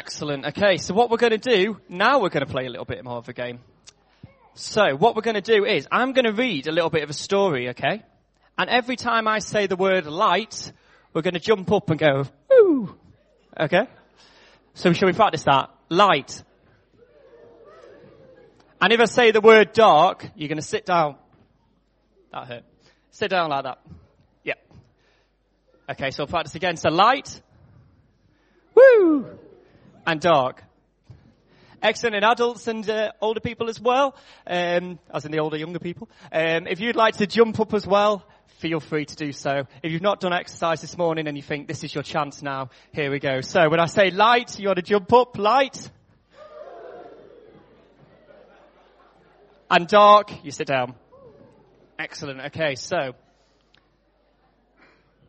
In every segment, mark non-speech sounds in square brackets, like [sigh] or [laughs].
Excellent. Okay, so what we're going to do, now we're going to play a little bit more of a game. So what we're going to do is, I'm going to read a little bit of a story, okay? And every time I say the word light, we're going to jump up and go, woo! Okay? So shall we practice that? Light. And if I say the word dark, you're going to sit down. That hurt. Sit down like that. Yep. Okay, so I'll practice again. So light. Woo! And dark. Excellent in adults and uh, older people as well, um, as in the older, younger people. Um, if you'd like to jump up as well, feel free to do so. If you've not done exercise this morning and you think this is your chance now, here we go. So when I say light, you want to jump up, light. And dark, you sit down. Excellent. Okay, so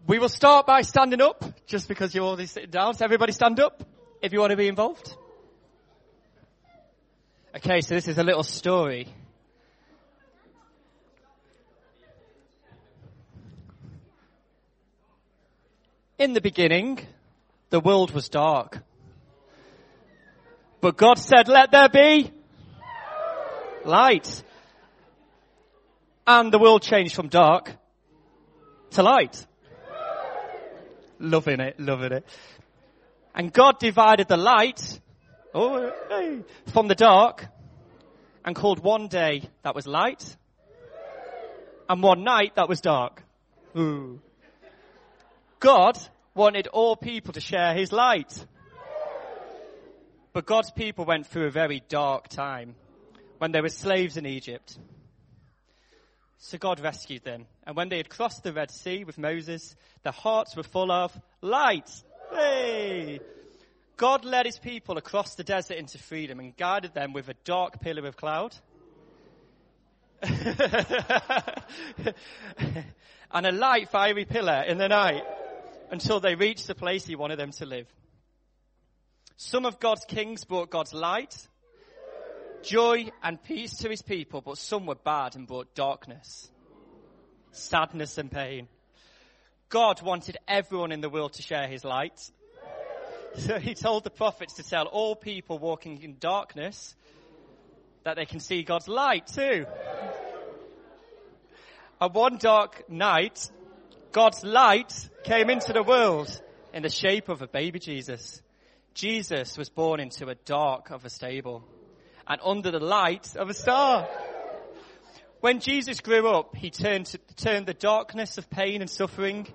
we will start by standing up, just because you're all sitting down. So everybody stand up if you want to be involved. Okay, so this is a little story. In the beginning, the world was dark. But God said, let there be light. And the world changed from dark to light. Loving it, loving it. And God divided the light oh, hey, from the dark and called one day that was light and one night that was dark. Ooh. God wanted all people to share his light. But God's people went through a very dark time when they were slaves in Egypt. So God rescued them. And when they had crossed the Red Sea with Moses, their hearts were full of light. Hey! God led his people across the desert into freedom and guided them with a dark pillar of cloud. [laughs] and a light fiery pillar in the night until they reached the place he wanted them to live. Some of God's kings brought God's light, joy and peace to his people, but some were bad and brought darkness, sadness and pain. God wanted everyone in the world to share his light. So he told the prophets to tell all people walking in darkness that they can see God's light too. And one dark night, God's light came into the world in the shape of a baby Jesus. Jesus was born into a dark of a stable and under the light of a star. When Jesus grew up, he turned, to, turned the darkness of pain and suffering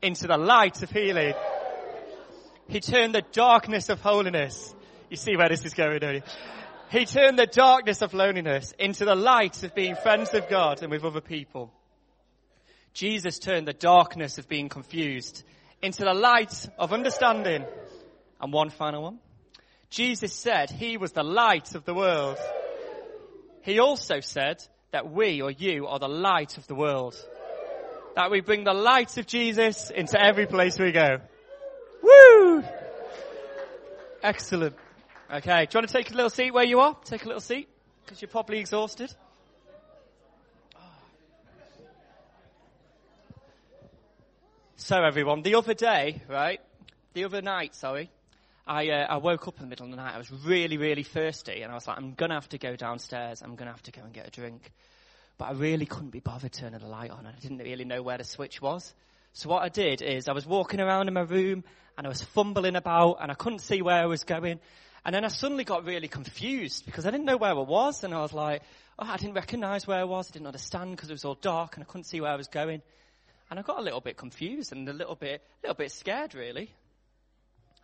into the light of healing. He turned the darkness of holiness. You see where this is going, don't you? He turned the darkness of loneliness into the light of being friends with God and with other people. Jesus turned the darkness of being confused into the light of understanding. And one final one. Jesus said he was the light of the world. He also said that we or you are the light of the world. That we bring the light of Jesus into every place we go. Woo! Excellent. Okay, do you want to take a little seat where you are? Take a little seat, because you're probably exhausted. So everyone, the other day, right, the other night, sorry, I, uh, I woke up in the middle of the night. I was really, really thirsty, and I was like, I'm gonna have to go downstairs. I'm gonna have to go and get a drink. But I really couldn't be bothered turning the light on. I didn't really know where the switch was. So what I did is I was walking around in my room and I was fumbling about and I couldn't see where I was going. And then I suddenly got really confused because I didn't know where I was and I was like, oh, I didn't recognize where I was. I didn't understand because it was all dark and I couldn't see where I was going. And I got a little bit confused and a little bit, a little bit scared really.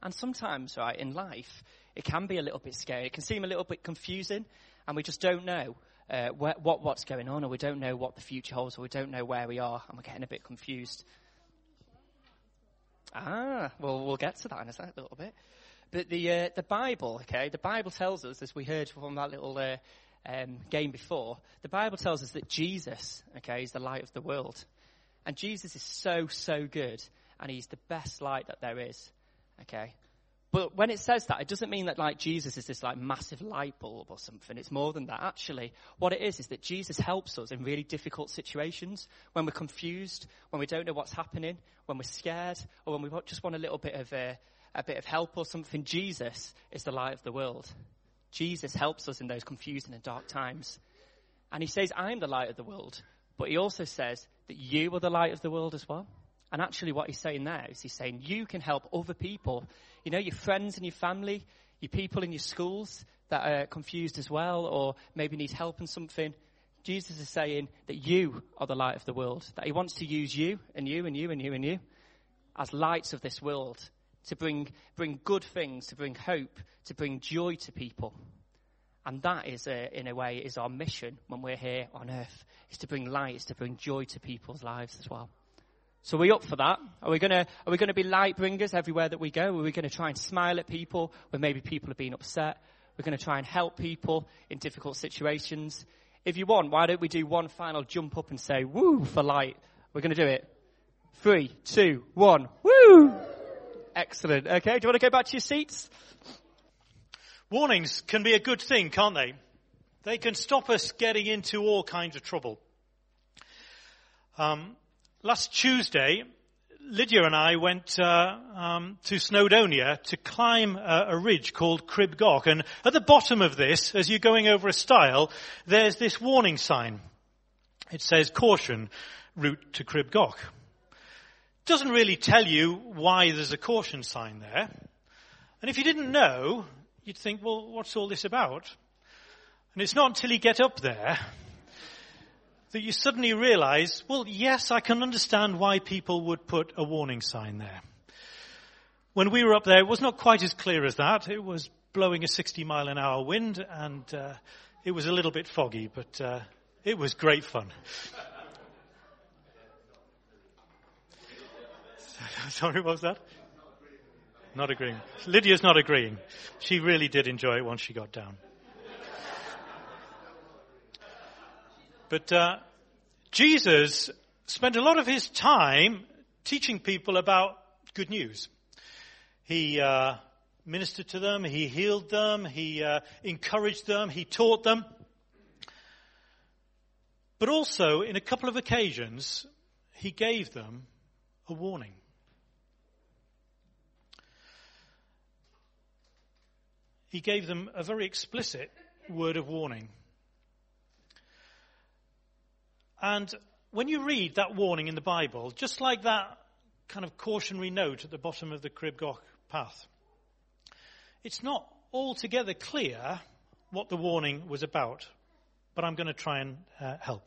And sometimes, right, in life, it can be a little bit scary. It can seem a little bit confusing and we just don't know uh, what, what, what's going on or we don't know what the future holds or we don't know where we are and we're getting a bit confused. Ah, well, we'll get to that in a, second, a little bit. But the uh, the Bible, okay, the Bible tells us, as we heard from that little uh, um, game before, the Bible tells us that Jesus, okay, is the light of the world, and Jesus is so so good, and he's the best light that there is, okay. But when it says that, it doesn't mean that like Jesus is this like massive light bulb or something. It's more than that. Actually, what it is is that Jesus helps us in really difficult situations when we're confused, when we don't know what's happening, when we're scared, or when we just want a little bit of a, a bit of help or something. Jesus is the light of the world. Jesus helps us in those confusing and dark times. And he says, I'm the light of the world. But he also says that you are the light of the world as well. And actually, what he's saying there is he's saying you can help other people. You know, your friends and your family, your people in your schools that are confused as well, or maybe need help in something. Jesus is saying that you are the light of the world, that he wants to use you and you and you and you and you as lights of this world to bring, bring good things, to bring hope, to bring joy to people. And that is, a, in a way, is our mission when we're here on earth, is to bring light, is to bring joy to people's lives as well. So are we up for that? Are we gonna, are we gonna be light bringers everywhere that we go? Are we gonna try and smile at people when maybe people are being upset? We're gonna try and help people in difficult situations. If you want, why don't we do one final jump up and say, woo, for light? We're gonna do it. Three, two, one, woo! Excellent. Okay, do you want to go back to your seats? Warnings can be a good thing, can't they? They can stop us getting into all kinds of trouble. Um, last Tuesday, Lydia and I went uh, um, to Snowdonia to climb a, a, ridge called Crib Goch. And at the bottom of this, as you're going over a stile, there's this warning sign. It says, caution, route to Crib Goch. Doesn't really tell you why there's a caution sign there. And if you didn't know, you'd think, well, what's all this about? And it's not until you get up there that you suddenly realize, well, yes, I can understand why people would put a warning sign there. When we were up there, it was not quite as clear as that. It was blowing a 60 mile an hour wind and uh, it was a little bit foggy, but uh, it was great fun. [laughs] Sorry, what was that? Not agreeing. Lydia's not agreeing. She really did enjoy it once she got down. But uh, Jesus spent a lot of his time teaching people about good news. He uh, ministered to them, he healed them, he uh, encouraged them, he taught them. But also, in a couple of occasions, he gave them a warning. He gave them a very explicit word of warning. And when you read that warning in the Bible, just like that kind of cautionary note at the bottom of the Crib path, it's not altogether clear what the warning was about, but I'm going to try and uh, help.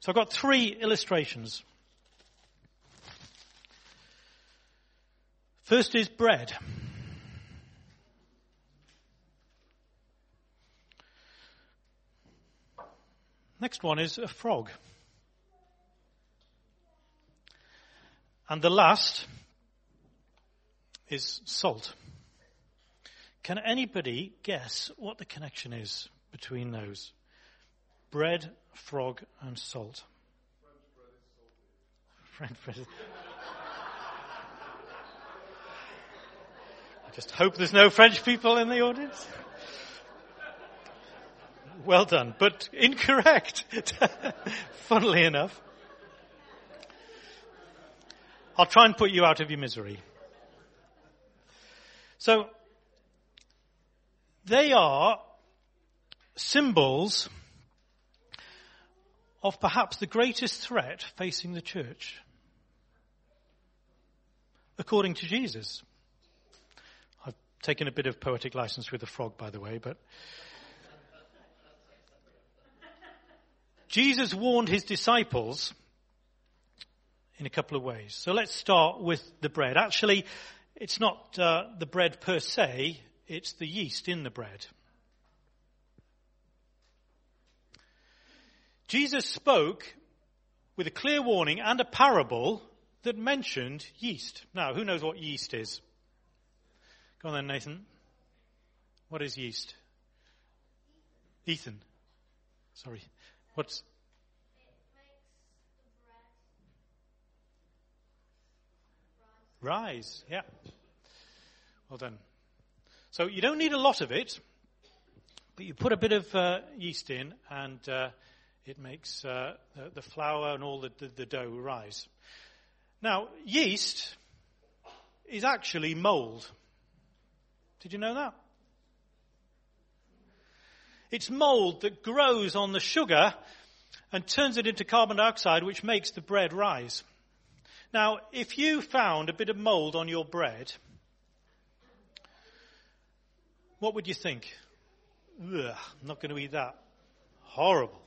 So I've got three illustrations. First is bread. Next one is a frog. And the last is salt. Can anybody guess what the connection is between those? Bread, frog, and salt. French bread. Is salt. [laughs] I just hope there's no French people in the audience. Well done, but incorrect. [laughs] Funnily enough. I'll try and put you out of your misery. So, they are symbols of perhaps the greatest threat facing the church. According to Jesus. I've taken a bit of poetic license with the frog, by the way, but Jesus warned his disciples in a couple of ways. So let's start with the bread. Actually, it's not uh, the bread per se, it's the yeast in the bread. Jesus spoke with a clear warning and a parable that mentioned yeast. Now, who knows what yeast is? Go on then, Nathan. What is yeast? Ethan. Sorry. What's rise? Yeah. Well done. So you don't need a lot of it, but you put a bit of uh, yeast in and uh, it makes uh, the, the, flour and all the, the, the dough rise. Now, yeast is actually mold. Did you know that? It's mold that grows on the sugar and turns it into carbon dioxide, which makes the bread rise. Now, if you found a bit of mold on your bread, what would you think? Ugh, I'm not going to eat that. Horrible.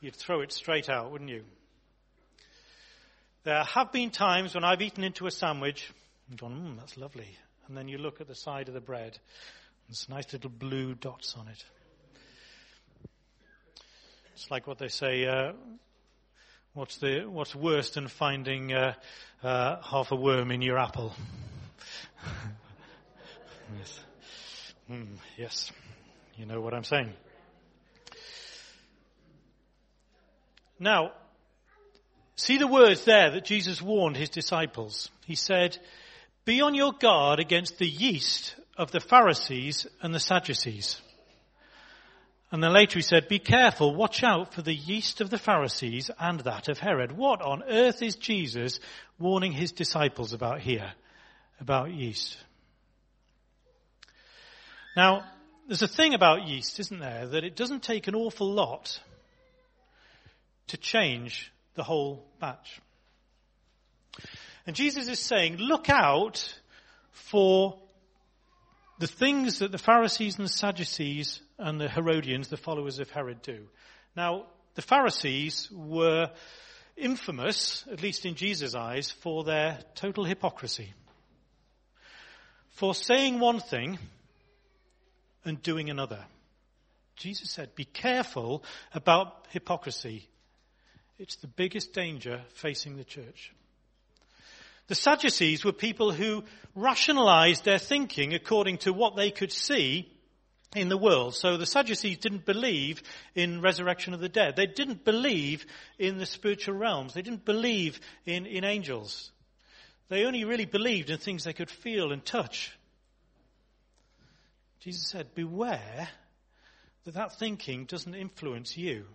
You'd throw it straight out, wouldn't you? There have been times when I've eaten into a sandwich and gone, mmm, that's lovely. And then you look at the side of the bread, and there's nice little blue dots on it. It's like what they say, uh, what's the, what's worse than finding, uh, uh, half a worm in your apple? [laughs] yes. Mm, yes, you know what I'm saying. Now, see the words there that Jesus warned his disciples. He said, be on your guard against the yeast of the Pharisees and the Sadducees. And then later he said, be careful, watch out for the yeast of the Pharisees and that of Herod. What on earth is Jesus warning his disciples about here? About yeast. Now, there's a thing about yeast, isn't there, that it doesn't take an awful lot to change the whole batch. And Jesus is saying, look out for the things that the Pharisees and the Sadducees and the Herodians, the followers of Herod, do. Now, the Pharisees were infamous, at least in Jesus' eyes, for their total hypocrisy. For saying one thing and doing another. Jesus said, be careful about hypocrisy. It's the biggest danger facing the church. The Sadducees were people who rationalized their thinking according to what they could see in the world. So the Sadducees didn't believe in resurrection of the dead. They didn't believe in the spiritual realms. They didn't believe in, in angels. They only really believed in things they could feel and touch. Jesus said, beware that that thinking doesn't influence you.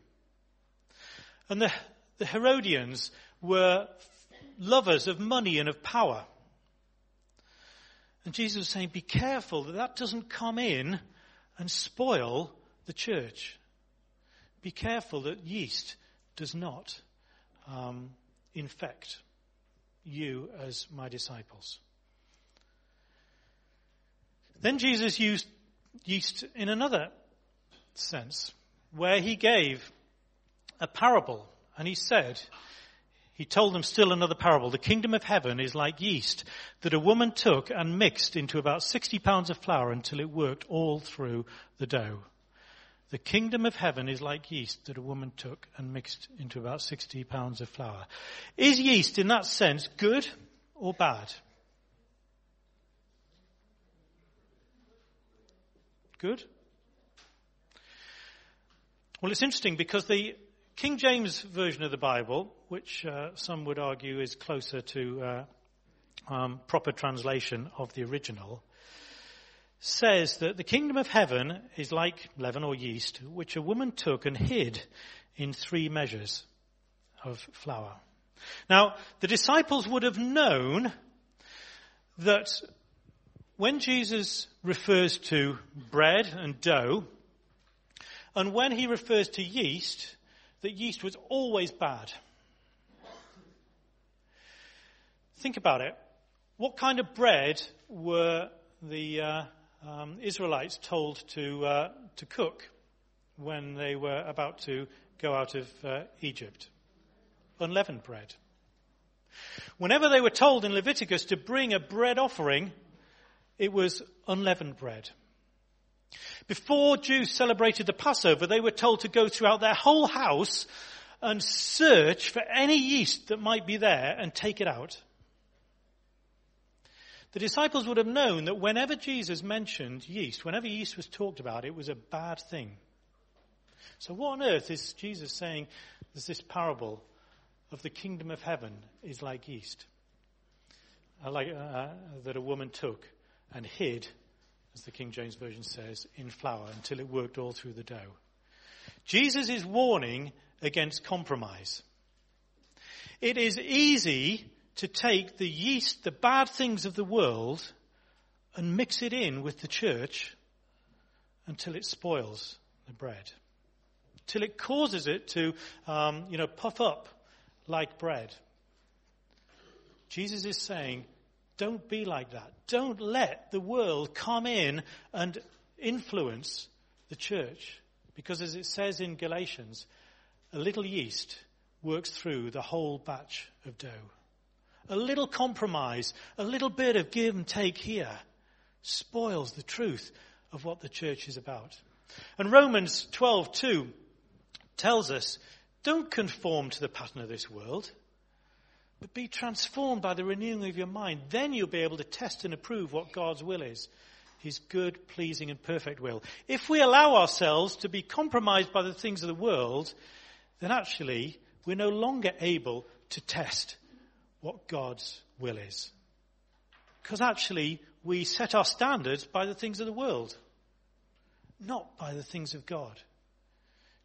And the, the Herodians were lovers of money and of power. And Jesus was saying, be careful that that doesn't come in and spoil the church. Be careful that yeast does not um, infect you as my disciples. Then Jesus used yeast in another sense, where he gave a parable and he said, he told them still another parable. The kingdom of heaven is like yeast that a woman took and mixed into about 60 pounds of flour until it worked all through the dough. The kingdom of heaven is like yeast that a woman took and mixed into about 60 pounds of flour. Is yeast in that sense good or bad? Good? Well, it's interesting because the King James Version of the Bible, which uh, some would argue is closer to uh, um, proper translation of the original, says that the kingdom of heaven is like leaven or yeast, which a woman took and hid in three measures of flour. Now, the disciples would have known that when Jesus refers to bread and dough, and when he refers to yeast, that yeast was always bad. Think about it. What kind of bread were the uh, um, Israelites told to uh, to cook when they were about to go out of uh, Egypt? Unleavened bread. Whenever they were told in Leviticus to bring a bread offering, it was unleavened bread. Before Jews celebrated the Passover, they were told to go throughout their whole house and search for any yeast that might be there and take it out. The disciples would have known that whenever Jesus mentioned yeast, whenever yeast was talked about, it was a bad thing. So what on earth is Jesus saying there's this parable of the kingdom of heaven is like yeast? Uh, like, uh, that a woman took and hid, as the King James Version says, in flour until it worked all through the dough. Jesus is warning against compromise. It is easy to take the yeast, the bad things of the world, and mix it in with the church until it spoils the bread. Till it causes it to, um, you know, puff up like bread. Jesus is saying, don't be like that. Don't let the world come in and influence the church. Because as it says in Galatians, a little yeast works through the whole batch of dough. A little compromise, a little bit of give and take here spoils the truth of what the church is about. And Romans 12:2 tells us, don't conform to the pattern of this world, but be transformed by the renewing of your mind. Then you'll be able to test and approve what God's will is. His good, pleasing and perfect will. If we allow ourselves to be compromised by the things of the world, then actually we're no longer able to test what God's will is. Because actually we set our standards by the things of the world, not by the things of God.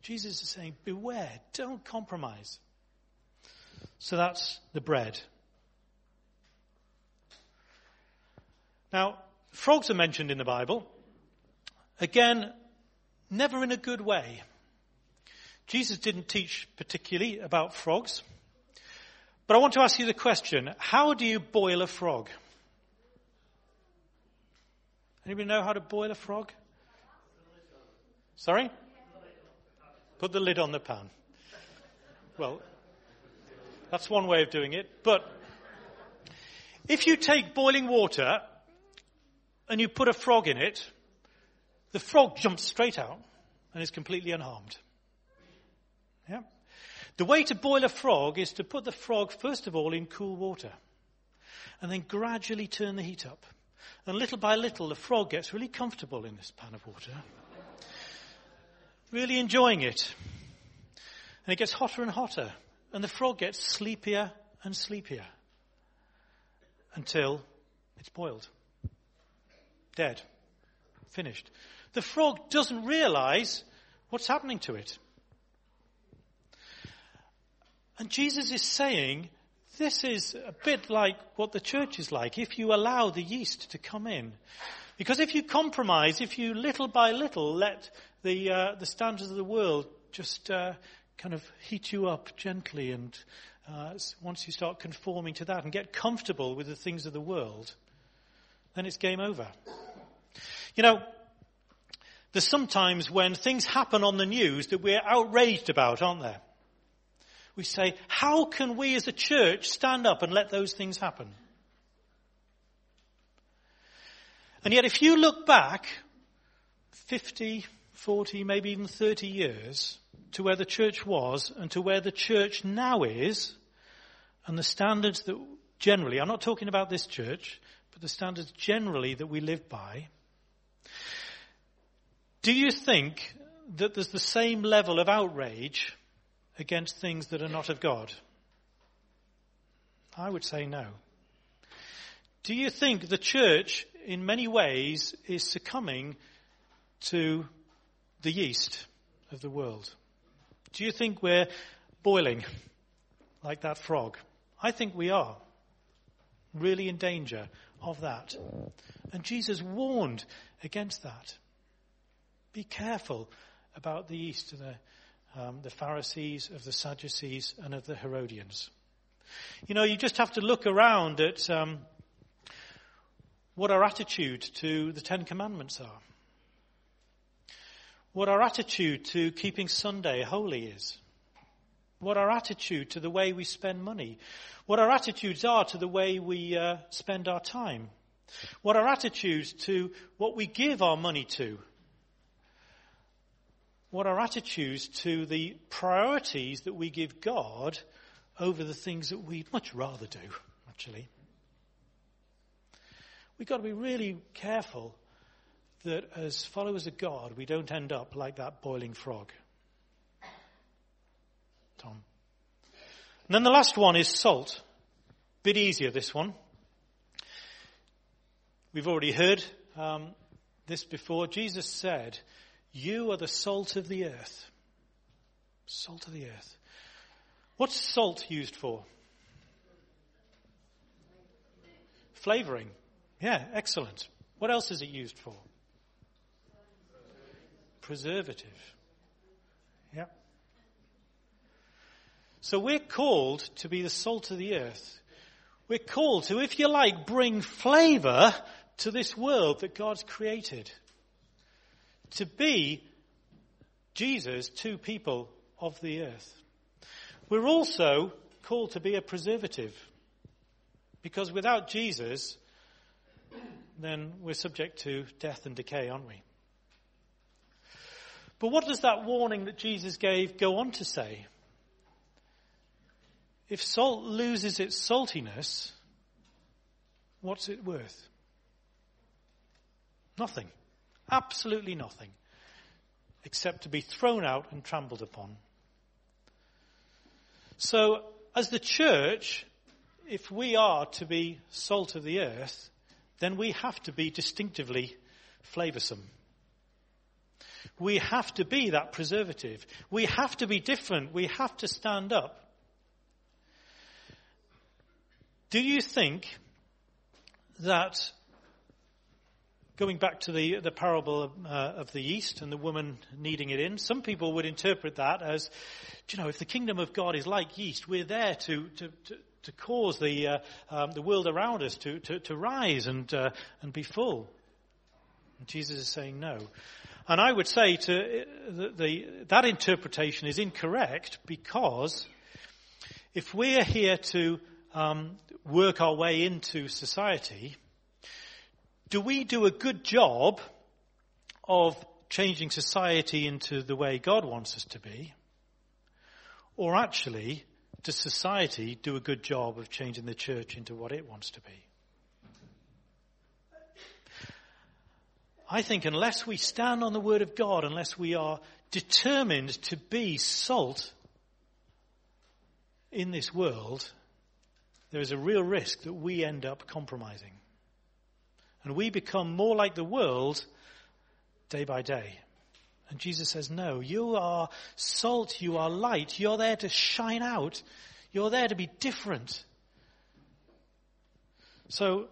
Jesus is saying, beware, don't compromise. So that's the bread. Now, frogs are mentioned in the Bible. Again, never in a good way. Jesus didn't teach particularly about frogs. But I want to ask you the question, how do you boil a frog? Anybody know how to boil a frog? Sorry? Put the lid on the pan. Well, that's one way of doing it. But if you take boiling water and you put a frog in it, the frog jumps straight out and is completely unharmed. Yeah? The way to boil a frog is to put the frog, first of all, in cool water and then gradually turn the heat up. And little by little, the frog gets really comfortable in this pan of water, really enjoying it. And it gets hotter and hotter, and the frog gets sleepier and sleepier until it's boiled. Dead. Finished. The frog doesn't realize what's happening to it. And Jesus is saying, this is a bit like what the church is like if you allow the yeast to come in. Because if you compromise, if you little by little let the, uh, the standards of the world just uh, kind of heat you up gently and uh, once you start conforming to that and get comfortable with the things of the world, then it's game over. You know, there's sometimes when things happen on the news that we're outraged about, aren't there? we say, how can we as a church stand up and let those things happen? And yet if you look back 50, 40, maybe even 30 years to where the church was and to where the church now is, and the standards that generally, I'm not talking about this church, but the standards generally that we live by, do you think that there's the same level of outrage against things that are not of God? I would say no. Do you think the church, in many ways, is succumbing to the yeast of the world? Do you think we're boiling like that frog? I think we are really in danger of that. And Jesus warned against that. Be careful about the yeast of the um, the Pharisees, of the Sadducees, and of the Herodians. You know, you just have to look around at um, what our attitude to the Ten Commandments are. What our attitude to keeping Sunday holy is. What our attitude to the way we spend money. What our attitudes are to the way we uh, spend our time. What our attitudes to what we give our money to what our attitudes to the priorities that we give God over the things that we'd much rather do, actually. We've got to be really careful that as followers of God, we don't end up like that boiling frog. Tom. And then the last one is salt. Bit easier, this one. We've already heard um, this before. Jesus said, You are the salt of the earth. Salt of the earth. What's salt used for? Flavoring. Yeah, excellent. What else is it used for? Preservative. Yeah. So we're called to be the salt of the earth. We're called to, if you like, bring flavor to this world that God's created. To be Jesus to people of the earth. We're also called to be a preservative. Because without Jesus, then we're subject to death and decay, aren't we? But what does that warning that Jesus gave go on to say? If salt loses its saltiness, what's it worth? Nothing. Absolutely nothing. Except to be thrown out and trampled upon. So, as the church, if we are to be salt of the earth, then we have to be distinctively flavoursome. We have to be that preservative. We have to be different. We have to stand up. Do you think that going back to the, the parable of, uh, of, the yeast and the woman kneading it in, some people would interpret that as, you know, if the kingdom of God is like yeast, we're there to, to, to, to cause the, uh, um, the world around us to, to, to rise and, uh, and be full. And Jesus is saying no. And I would say to uh, the, the, that interpretation is incorrect because if we're here to um, work our way into society, do we do a good job of changing society into the way God wants us to be? Or actually, does society do a good job of changing the church into what it wants to be? I think unless we stand on the Word of God, unless we are determined to be salt in this world, there is a real risk that we end up compromising. And we become more like the world day by day. And Jesus says, no, you are salt, you are light, you're there to shine out, you're there to be different. So,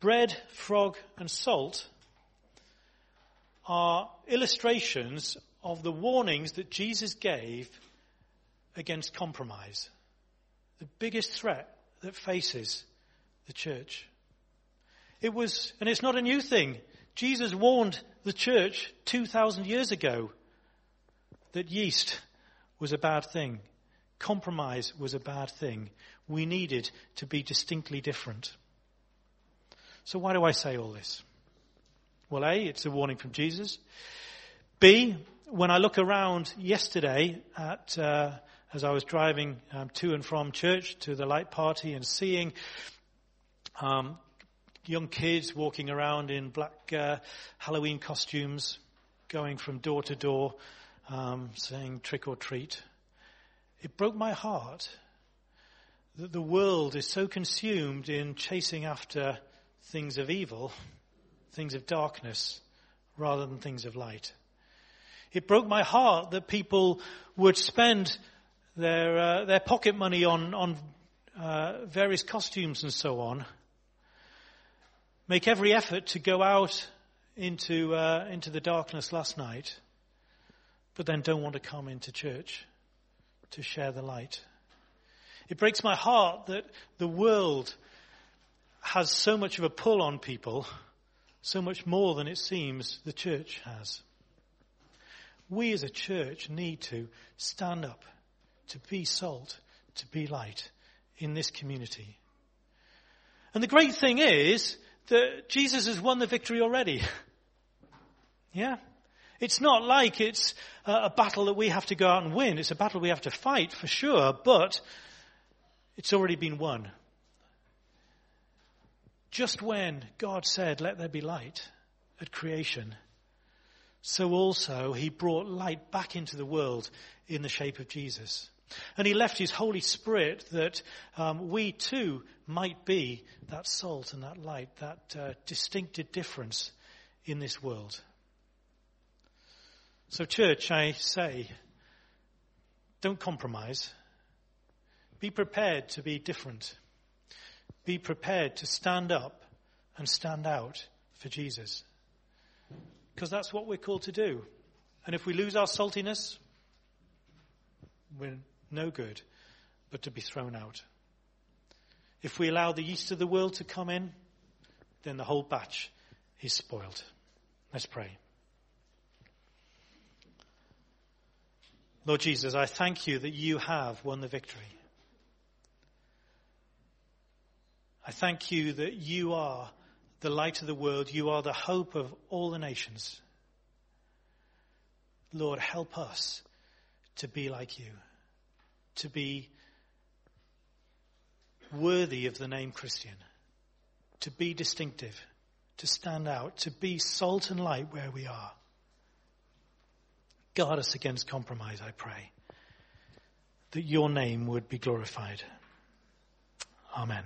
bread, frog, and salt are illustrations of the warnings that Jesus gave against compromise. The biggest threat that faces the church. It was, and it's not a new thing. Jesus warned the church 2,000 years ago that yeast was a bad thing. Compromise was a bad thing. We needed to be distinctly different. So why do I say all this? Well, A, it's a warning from Jesus. B, when I look around yesterday at, uh, as I was driving um, to and from church to the light party and seeing um, young kids walking around in black uh, Halloween costumes, going from door to door, um, saying trick or treat. It broke my heart that the world is so consumed in chasing after things of evil, things of darkness, rather than things of light. It broke my heart that people would spend their uh, their pocket money on on uh, various costumes and so on, make every effort to go out into, uh, into the darkness last night, but then don't want to come into church to share the light. It breaks my heart that the world has so much of a pull on people, so much more than it seems the church has. We as a church need to stand up, to be salt, to be light in this community. And the great thing is, that Jesus has won the victory already. [laughs] yeah? It's not like it's a battle that we have to go out and win. It's a battle we have to fight for sure, but it's already been won. Just when God said, let there be light at creation, so also he brought light back into the world in the shape of Jesus. And he left his Holy Spirit that um, we too might be that salt and that light, that uh, distinctive difference in this world. So, church, I say, don't compromise. Be prepared to be different. Be prepared to stand up and stand out for Jesus. Because that's what we're called to do. And if we lose our saltiness, we're no good but to be thrown out. If we allow the yeast of the world to come in, then the whole batch is spoiled. Let's pray. Lord Jesus, I thank you that you have won the victory. I thank you that you are the light of the world. You are the hope of all the nations. Lord, help us to be like you, to be worthy of the name Christian, to be distinctive, to stand out, to be salt and light where we are. Guard us against compromise, I pray, that your name would be glorified. Amen.